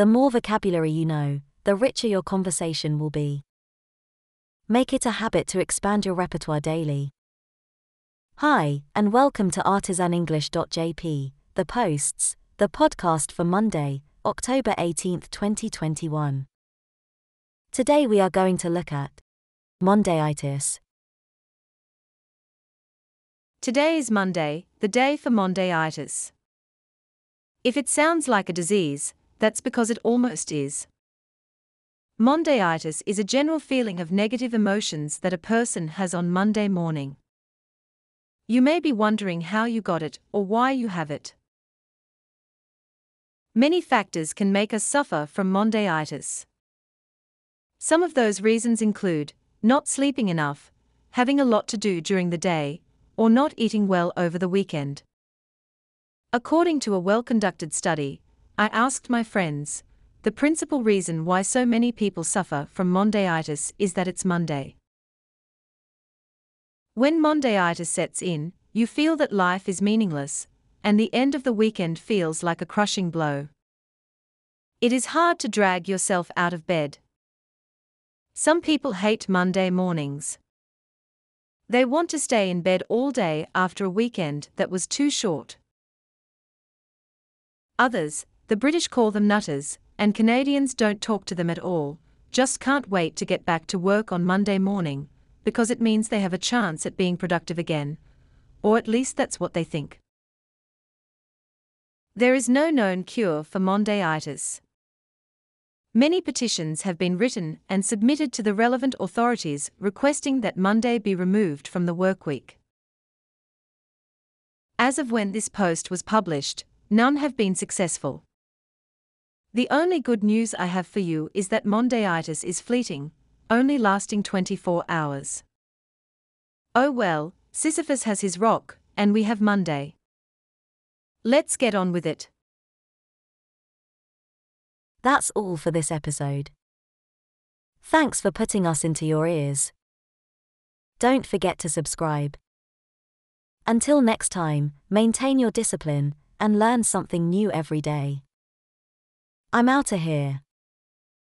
The more vocabulary you know, the richer your conversation will be. Make it a habit to expand your repertoire daily. Hi, and welcome to artisanenglish.jp, the posts, the podcast for Monday, October 18, 2021. Today we are going to look at Mondayitis. Today is Monday, the day for Mondayitis. If it sounds like a disease, that's because it almost is. Mondayitis is a general feeling of negative emotions that a person has on Monday morning. You may be wondering how you got it or why you have it. Many factors can make us suffer from Mondayitis. Some of those reasons include not sleeping enough, having a lot to do during the day, or not eating well over the weekend. According to a well conducted study, I asked my friends, the principal reason why so many people suffer from Mondayitis is that it's Monday. When Mondayitis sets in, you feel that life is meaningless, and the end of the weekend feels like a crushing blow. It is hard to drag yourself out of bed. Some people hate Monday mornings. They want to stay in bed all day after a weekend that was too short. Others, the British call them nutters, and Canadians don't talk to them at all, just can't wait to get back to work on Monday morning, because it means they have a chance at being productive again. Or at least that's what they think. There is no known cure for Mondayitis. Many petitions have been written and submitted to the relevant authorities requesting that Monday be removed from the workweek. As of when this post was published, none have been successful. The only good news I have for you is that Mondayitis is fleeting, only lasting 24 hours. Oh well, Sisyphus has his rock, and we have Monday. Let's get on with it. That's all for this episode. Thanks for putting us into your ears. Don't forget to subscribe. Until next time, maintain your discipline and learn something new every day. I'm outta here.